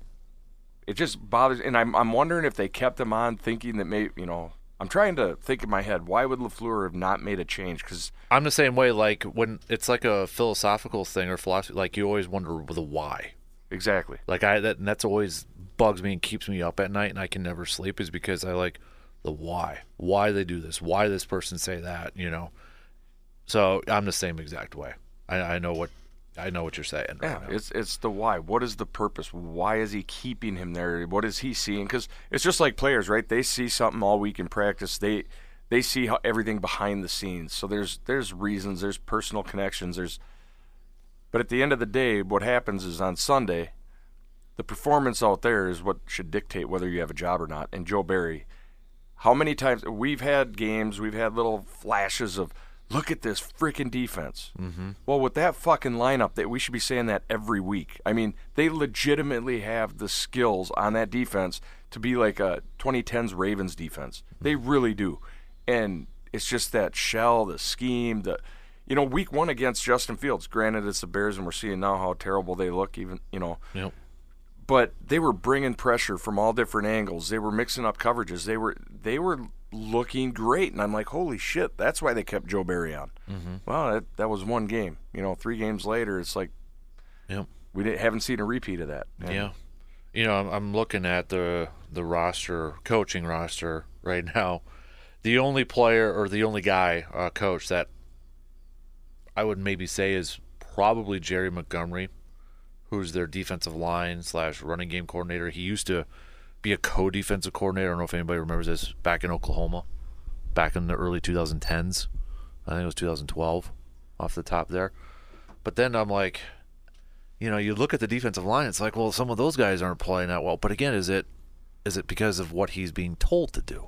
S2: It just bothers, and I'm I'm wondering if they kept him on, thinking that maybe you know. I'm trying to think in my head, why would LaFleur have not made a change? Because
S1: I'm the same way. Like when it's like a philosophical thing or philosophy, like you always wonder the why.
S2: exactly,
S1: Like I that and that's always bugs me and keeps me up at night and I can never sleep is because I like the why. Why they do this, why this person say that, you know. So I'm the same exact way. I, I know what I know what you're saying.
S2: Yeah,
S1: now.
S2: it's it's the why. What is the purpose? Why is he keeping him there? What is he seeing? Because it's just like players, right? They see something all week in practice. They they see how everything behind the scenes. So there's there's reasons. There's personal connections. There's, but at the end of the day, what happens is on Sunday, the performance out there is what should dictate whether you have a job or not. And Joe Barry, how many times we've had games, we've had little flashes of, look at this freaking defense. Mm-hmm. Well, with that fucking lineup, that we should be saying that every week. I mean, they legitimately have the skills on that defense to be like a 2010s Ravens defense. They really do, and it's just that shell, the scheme, the. You know, week one against Justin Fields. Granted, it's the Bears, and we're seeing now how terrible they look. Even you know,
S1: Yep.
S2: But they were bringing pressure from all different angles. They were mixing up coverages. They were they were looking great, and I'm like, holy shit! That's why they kept Joe Barry on. Mm-hmm. Well, that, that was one game. You know, three games later, it's like,
S1: Yep.
S2: we didn't, haven't seen a repeat of that. And
S1: Yeah. You know, I'm, I'm looking at the the roster, coaching roster right now. The only player or the only guy, uh, coach that I would maybe say is probably Jerry Montgomery, who's their defensive line slash running game coordinator. He used to be a co-defensive coordinator. I don't know if anybody remembers this back in Oklahoma, back in the early 2010s. I think it was 2012, off the top there. But then I'm like, you know, you look at the defensive line, it's like, well, some of those guys aren't playing that well. But again, is it is it because of what he's being told to do?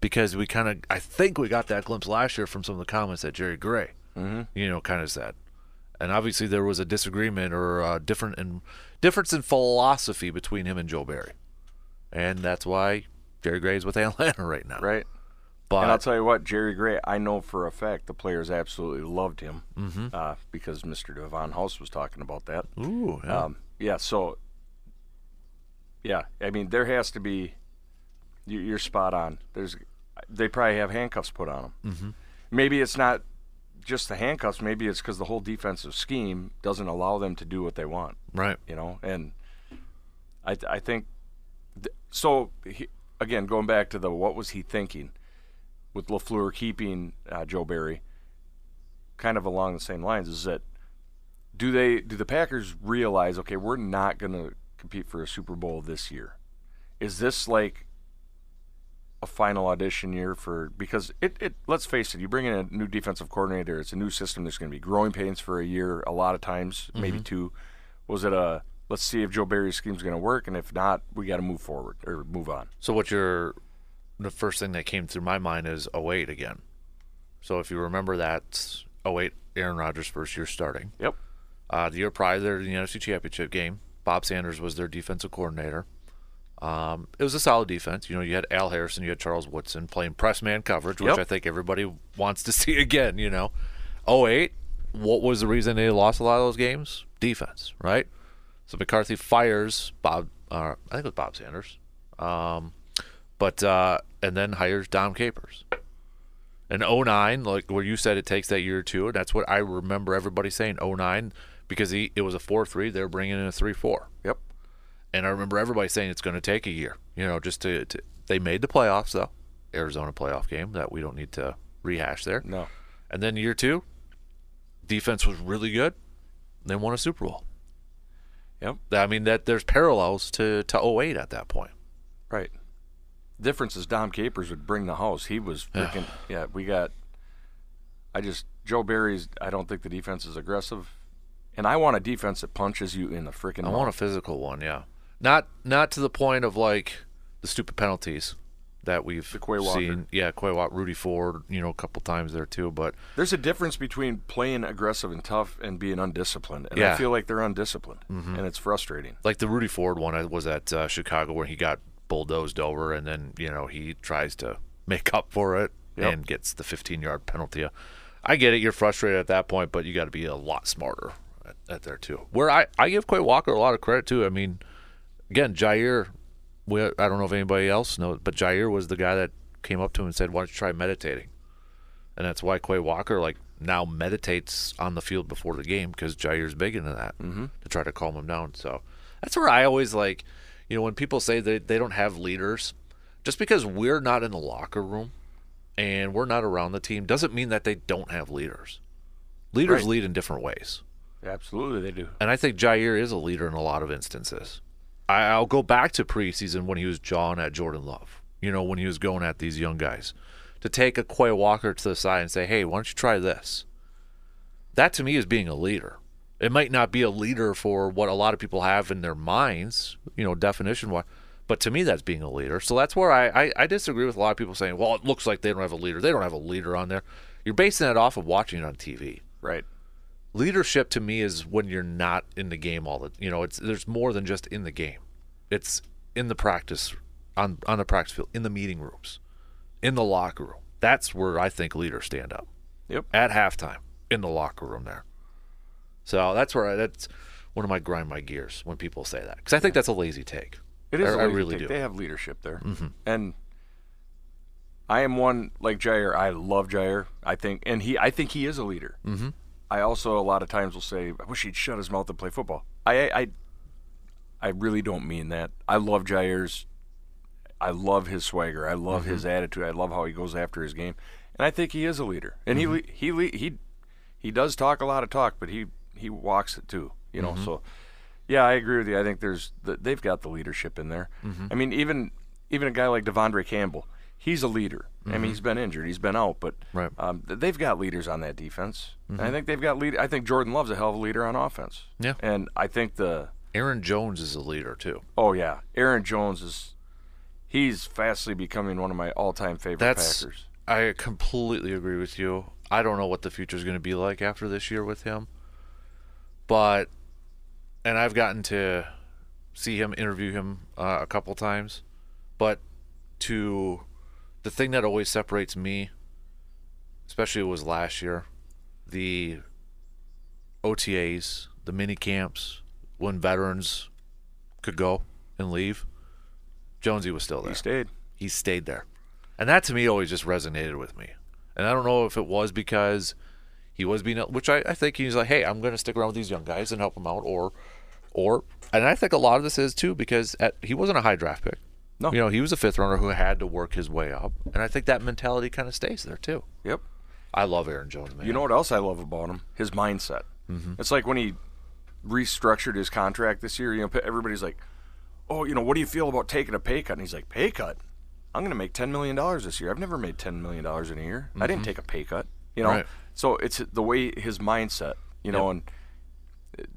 S1: Because we kind of, I think we got that glimpse last year from some of the comments that Jerry Gray,
S2: Mm-hmm.
S1: you know, kind of said. And obviously there was a disagreement or a different in difference in philosophy between him and Joe Barry, and that's why Jerry Gray's with Atlanta right now.
S2: Right.
S1: But
S2: and I'll tell you what, Jerry Gray, I know for a fact the players absolutely loved him
S1: Mhm.
S2: uh, because Mr. Devon House was talking about that.
S1: ooh, yeah.
S2: Um, yeah, so yeah, I mean there has to be. You, you're spot on. There's, they probably have handcuffs put on them.
S1: Mhm.
S2: Maybe it's not just the handcuffs. Maybe it's because the whole defensive scheme doesn't allow them to do what they want.
S1: right.
S2: You know, and I I think th- so. He, again, going back to the what was he thinking with LaFleur keeping uh, Joe Barry, kind of along the same lines, is that do they do the Packers realize okay we're not going to compete for a Super Bowl this year? Is this like a final audition year for because it, it let's face it, you bring in a new defensive coordinator, it's a new system. There's going to be growing pains for a year, a lot of times, maybe two. Was it a let's see if Joe Barry's scheme's going to work, and if not, we got to move forward or move on.
S1: So what you're the first thing that came through my mind is 08 again. So if you remember that 08 Aaron Rodgers first year starting.
S2: Yep.
S1: Uh, the year prior they're in the NFC Championship game. Bob Sanders was their defensive coordinator. Um, it was a solid defense. You know, you had Al Harrison, you had Charles Woodson playing press man coverage, which
S2: Yep.
S1: I think everybody wants to see again. You know, 08, what was the reason they lost a lot of those games? Defense, right? So McCarthy fires Bob. Uh, I think it was Bob Sanders. Um, but uh, and then hires Dom Capers. In 09, like where you said it takes that year or two, and that's what I remember everybody saying 09 because he it was a 4-3, they were bringing in a 3-4.
S2: Yep.
S1: And I remember everybody saying it's going to take a year, you know, just to, to they made the playoffs though. Arizona playoff game that we don't need to rehash there.
S2: No.
S1: And then year 2, defense was really good. They won a Super Bowl.
S2: Yep.
S1: I mean that there's parallels to to 08 at that point.
S2: Right. Difference is Dom Capers would bring the house. He was freaking yeah. We got. I just Joe Barry's. I don't think the defense is aggressive, and I want a defense that punches you in the freaking.
S1: I want a physical one, yeah. Not not to the point of like the stupid penalties that we've
S2: The Quay
S1: seen. Yeah, Quay Walker, Rudy Ford, you know, a couple times there too. But
S2: There's a difference between playing aggressive and tough and being undisciplined, and
S1: Yeah.
S2: I feel like they're undisciplined, and it's frustrating.
S1: like the Rudy Ford one I was at uh, Chicago where he got bulldozed over, and then you know he tries to make up for it
S2: Yep.
S1: and gets the 15 yard penalty. I get it, you're frustrated at that point, but you got to be a lot smarter at, at there too. Where I I give Quay Walker a lot of credit too. I mean, again, Jaire. We, I don't know if anybody else knows, but Jaire was the guy that came up to him and said, "Why don't you try meditating?" And that's why Quay Walker like now meditates on the field before the game because Jaire's big into that
S2: Mm-hmm.
S1: to try to calm him down. So that's where I always like, you know, when people say they they don't have leaders, just because we're not in the locker room and we're not around the team doesn't mean that they don't have leaders. Leaders
S2: Right.
S1: lead in different ways.
S2: Absolutely, they do.
S1: And I think Jaire is a leader in a lot of instances. I'll go back to preseason when he was jawing at Jordan Love. You know, when he was going at these young guys. To take a Quay Walker to the side and say, hey, why don't you try this? That to me is being a leader. It might not be a leader for what a lot of people have in their minds, you know, definition wise, but to me that's being a leader. So that's where I, I, I disagree with a lot of people saying, well, it looks like they don't have a leader. They don't have a leader on there. You're basing that off of watching it on TV
S2: Right.
S1: Leadership to me is when you're not in the game all the you know it's there's more than just in the game it's in the practice on on the practice field in the meeting rooms in the locker room that's where i think leaders stand up
S2: Yep.
S1: at halftime in the locker room there so that's where I, that's one of my grind my gears when people say that? Because I think that's a lazy take.
S2: It is.
S1: I-
S2: a
S1: I really
S2: take.
S1: do. Mm-hmm.
S2: They have leadership there, and I am one like Jaire. I love Jaire. I think, and he. I think he is a leader. Mm-hmm. I also a lot of times will say, "I wish he'd shut his mouth and play football." I, I, I really don't mean that. I love Jaire's. I love his swagger. I love
S1: Mm-hmm.
S2: his attitude. I love how he goes after his game, and I think he is a leader. And he mm-hmm. le- he le- he he does talk a lot of talk, but he he walks it too. You know, mm-hmm. so yeah, I agree with you. I think there's the, they've got the leadership in there. Mm-hmm. I mean, even even a guy like De'Vondre Campbell, he's a leader. I mean, he's been injured, he's been out, but
S1: Right.
S2: um, they've got leaders on that defense. And I think they've got lead. I think Jordan Love's a hell of a leader on offense.
S1: Yeah.
S2: and I think the
S1: Aaron Jones is a leader too.
S2: oh yeah, Aaron Jones is he's fastly becoming one of my all-time favorite
S1: That's
S2: Packers.
S1: I completely agree with you. I don't know what the future is going to be like after this year with him, but and I've gotten to see him interview him uh, a couple times, but to the thing that always separates me, especially it was last year, the OTAs, the mini camps, when veterans could go and leave. Jonesy was still there
S2: He stayed.
S1: he stayed there. And that to me always just resonated with me. And I don't know if it was because he was being, which I, I think he's like, hey, I'm going to stick around with these young guys and help them out, or, or, and I think a lot of this is too because at, he wasn't a high draft pick.
S2: No.
S1: you know, he was a fifth runner who had to work his way up, and I think that mentality kind of stays there too.
S2: Yep.
S1: I love Aaron Jones, man.
S2: You know what else I love about him? His mindset. Mm-hmm. It's like when he restructured his contract this year. You know, everybody's like, "Oh, you know, what do you feel about taking a pay cut?" And he's like, "Pay cut? I'm going to make ten million dollars this year. I've never made ten million dollars in a year. I didn't mm-hmm. take a pay cut. You know,
S1: Right.
S2: so it's the way his mindset. You know, and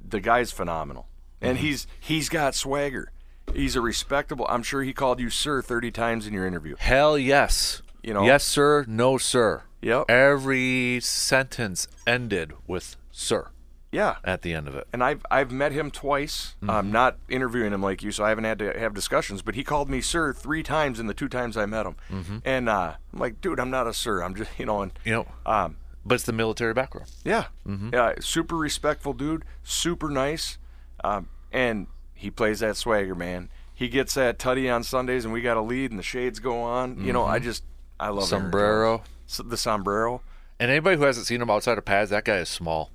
S2: the guy's phenomenal, and mm-hmm. he's he's got swagger. He's a respectable. I'm sure he called you sir 30 times in your interview.
S1: Hell yes.
S2: You know?
S1: yes, sir. No, sir.
S2: Yep.
S1: Every sentence ended with "sir"
S2: Yeah.
S1: at the end of it.
S2: and I've I've met him twice. I'm not interviewing him like you, so I haven't had to have discussions. But he called me sir three times in the two times I met him, and uh, I'm like, dude, I'm not a sir. I'm just you know, and
S1: You know,
S2: um,
S1: but it's the military background.
S2: yeah, yeah, super respectful dude, super nice, um, and he plays that swagger, man. He gets that tutty on Sundays, and we got a lead, and the shades go on. You know, I just I love
S1: Sombrero.
S2: The sombrero.
S1: And anybody who hasn't seen him outside of pads, that guy is small.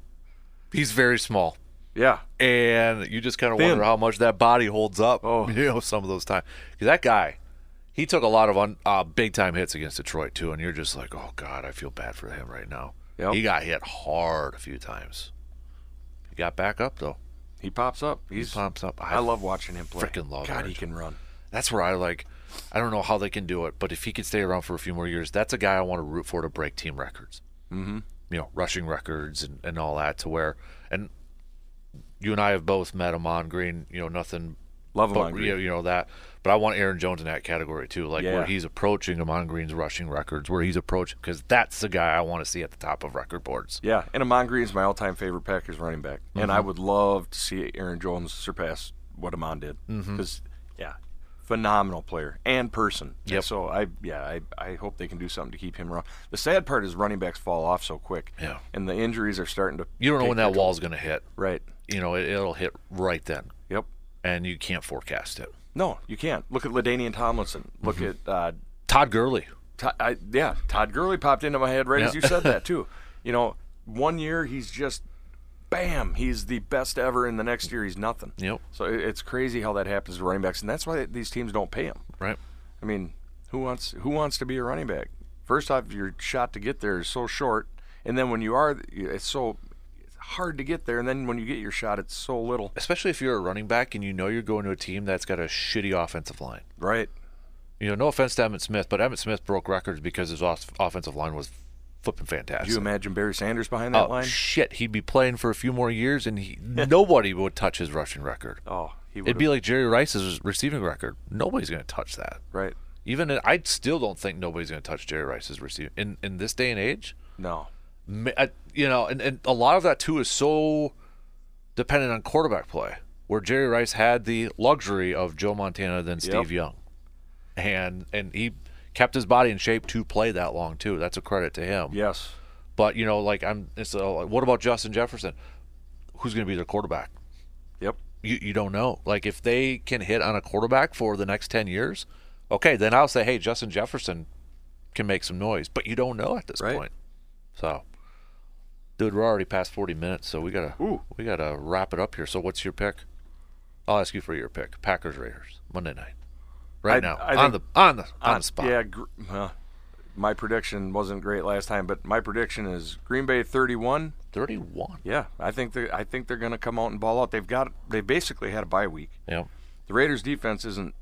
S1: He's very small.
S2: Yeah,
S1: And you just kind of
S2: Thin.
S1: wonder how much that body holds up.
S2: Oh.
S1: You know, some of those times. Because that guy, he took a lot of un, uh, big time hits against Detroit, too. And you're just like, oh, God, I feel bad for him right now.
S2: Yep.
S1: He got hit hard a few times. He got back up, though.
S2: He pops up. He's
S1: He pops up.
S2: I love watching him play.
S1: frickin' love
S2: God,
S1: Aaron
S2: he can run.
S1: That's where I like. I don't know how they can do it, but if he could stay around for a few more years, that's a guy I want to root for to break team records. Mm-hmm. You know, rushing records and, and all that. To where, and you and I have both met him on Green. You know, nothing
S2: Love him
S1: but
S2: on Green.
S1: you know, that. But I want Aaron Jones in that category too, like
S2: Yeah.
S1: where he's approaching Ahman Green's rushing records, where he's approaching because that's the guy I want to see at the top of record boards.
S2: Yeah, and Ahman Green is my all-time favorite Packers running back, and
S1: Mm-hmm.
S2: I would love to see Aaron Jones surpass what Ahman did.
S1: Mm-hmm.
S2: Because, yeah, phenomenal player and person.
S1: Yep.
S2: So I, yeah, I, I hope they can do something to keep him around. The sad part is running backs fall off so quick.
S1: Yeah.
S2: And the injuries are starting to.
S1: You don't know when that
S2: toll.
S1: wall's going to hit.
S2: Right.
S1: You know, it, it'll hit right then. And you can't forecast it.
S2: No, you can't. Look at LaDainian Tomlinson. Look
S1: Mm-hmm.
S2: at uh,
S1: Todd Gurley.
S2: Todd, I, yeah, Todd Gurley popped into my head right as you said that too. You know, one year he's just, bam, he's the best ever, and the next year he's nothing.
S1: Yep.
S2: So it- it's crazy how that happens to running backs, and that's why these teams don't pay them.
S1: Right.
S2: I mean, who wants who wants to be a running back? First off, your shot to get there is so short, and then when you are, it's so hard to get there, and then when you get your shot, it's so little.
S1: especially if you're a running back and you know you're going to a team that's got a shitty offensive line.
S2: Right.
S1: You know, no offense to Emmitt Smith, but Emmitt Smith broke records because his off- offensive line was flipping fantastic.
S2: Could you imagine Barry Sanders behind that
S1: oh
S2: line?
S1: shit, he'd be playing for a few more years and he, nobody would touch his rushing record.
S2: Oh, he would.
S1: It'd be like Jerry Rice's receiving record. Nobody's going to touch that.
S2: right.
S1: Even I still don't think nobody's going to touch Jerry Rice's receiving in in this day and age.
S2: No.
S1: I- you know, and, and a lot of that too is so dependent on quarterback play, where Jerry Rice had the luxury of Joe Montana than Steve
S2: Yep.
S1: Young, and and he kept his body in shape to play that long too. That's a credit to him.
S2: Yes.
S1: But you know, like I'm, it's uh what about Justin Jefferson? Who's going to be their quarterback?
S2: Yep.
S1: You you don't know. Like if they can hit on a quarterback for the next ten years, okay, then I'll say, hey, Justin Jefferson can make some noise. But you don't know at this
S2: Right.
S1: point. So, dude, we're already past forty minutes, so we gotta
S2: Ooh.
S1: we gotta wrap it up here. So, what's your pick? I'll ask you for your pick. Packers Raiders Monday night, right
S2: I-
S1: now
S2: I
S1: on the on the on
S2: Uh,
S1: the spot.
S2: Yeah. Gr- uh, my prediction wasn't great last time, but my prediction is Green Bay 31.
S1: thirty-one.
S2: Yeah, I think they I think they're going to come out and ball out. They've got they basically had a bye week.
S1: Yeah.
S2: The Raiders defense isn't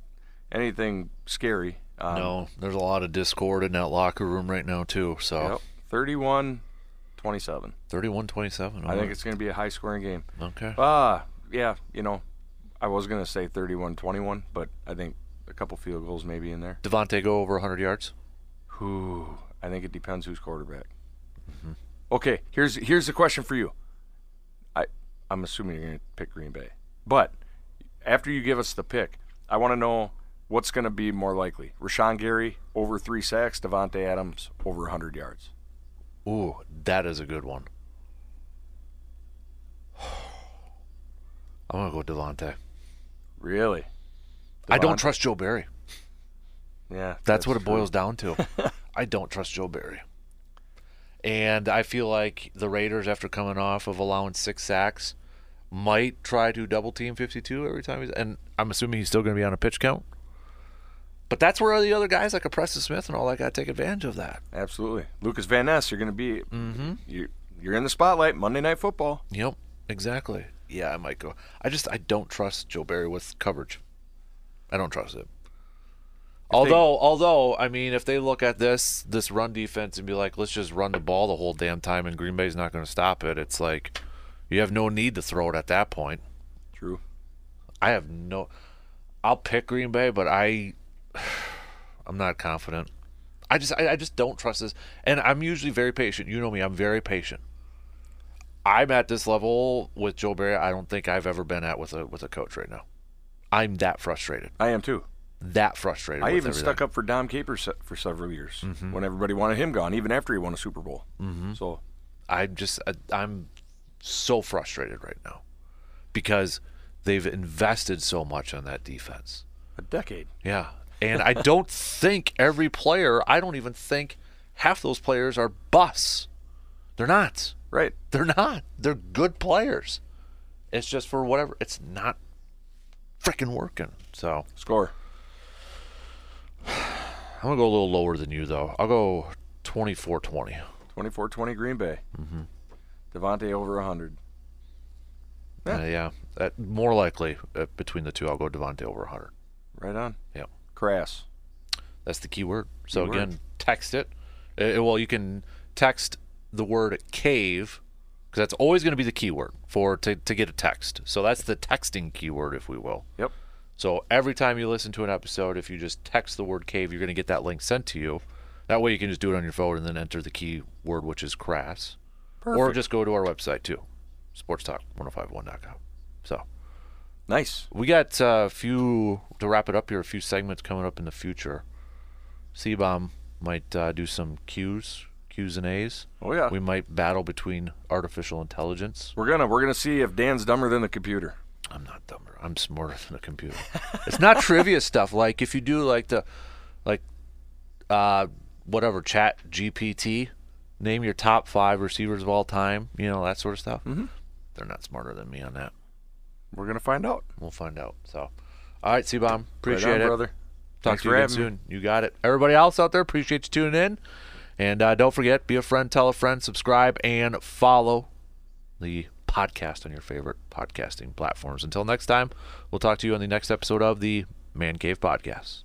S2: anything scary. Um,
S1: No, there's a lot of discord in that locker room right now too. So
S2: Yep. 31 27.
S1: 31-27.
S2: I think it's going to be a high scoring game.
S1: okay.
S2: Ah, yeah, you know, I was going to say 31 21, but I think a couple field goals maybe in there.
S1: Davante go over 100 yards.
S2: Whew, I think it depends who's quarterback.
S1: Mm-hmm.
S2: Okay, here's here's the question for you. I I'm assuming you're going to pick Green Bay, but after you give us the pick, I want to know what's going to be more likely: Rashan Gary over three sacks, Davante Adams over 100 yards.
S1: Ooh, that is a good one. I'm gonna go Davante.
S2: Really?
S1: I don't trust Joe Barry.
S2: Yeah,
S1: That's, what it
S2: true.
S1: boils down to. I don't trust Joe Barry. And I feel like the Raiders, after coming off of allowing six sacks, might try to double team 52 every time he's. And I'm assuming he's still going to be on a pitch count. But that's where the other guys like a Preston Smith and all that got to take advantage of that.
S2: Absolutely, Lukas Van Ness. You're going to be
S1: Mm-hmm.
S2: you you're in the spotlight Monday Night Football.
S1: Yep, exactly. Yeah, I might go. I just I don't trust Joe Barry with coverage. I don't trust it. Although, although I mean, if they look at this this run defense and be like, let's just run the ball the whole damn time, and Green Bay's not going to stop it, it's like you have no need to throw it at that point.
S2: True.
S1: I have no. I'll pick Green Bay, but I, I'm not confident. I just I, I just don't trust this, and I'm usually very patient. You know me, I'm very patient. I'm at this level with Joe Barry. I don't think I've ever been at with a with a coach right now. I'm that frustrated.
S2: I am too.
S1: That frustrated.
S2: I even
S1: everything.
S2: stuck up for Dom Capers for several years when everybody wanted him gone, even after he won a Super Bowl. Mm-hmm. So
S1: I'm just I'm so frustrated right now because they've invested so much on that defense.
S2: a decade.
S1: Yeah. And I don't think every player, I don't even think half those players are busts. They're not.
S2: Right.
S1: They're not. They're good players. It's just for whatever, it's not freaking working. So
S2: Score.
S1: I'm going to go a little lower than you, though. I'll go 24 20.
S2: 24-20 Green Bay. Mm-hmm. Davante over 100. Yeah.
S1: Uh, yeah. That, more likely uh, between the two, I'll go Davante over 100.
S2: Right on.
S1: Yep.
S2: Crass.
S1: That's the key word. So
S2: Keyword.
S1: again, text it. Uh, well, you can text the word cave because that's always going to be the keyword for to, to get a text. So that's the texting keyword, if we will.
S2: Yep.
S1: So every time you listen to an episode, if you just text the word cave, you're going to get that link sent to you. That way you can just do it on your phone and then enter the keyword, which is crass. Or just go to our website too, sportstalk1051.com. So
S2: Nice.
S1: we got uh, a few to wrap it up here. A few segments coming up in the future. C-bomb might uh, do some Q's, Q's and A's.
S2: Oh yeah.
S1: We might battle between artificial intelligence.
S2: we're gonna we're gonna see if Dan's dumber than the computer.
S1: I'm not dumber. I'm smarter than a computer. it's not trivia stuff. Like if you do like the, like, uh, whatever Chat GPT, name your top five receivers of all time. You know that sort of stuff. Mm-hmm. They're not smarter than me on that.
S2: We're gonna find out.
S1: We'll find out. So, all right, C-bomb. Appreciate
S2: right on,
S1: it.
S2: brother.
S1: Talk
S2: Thanks
S1: to you again soon. You got it. Everybody else out there, appreciate you tuning in. And uh, don't forget, be a friend, tell a friend, subscribe, and follow the podcast on your favorite podcasting platforms. Until next time, we'll talk to you on the next episode of the Man Cave Podcast.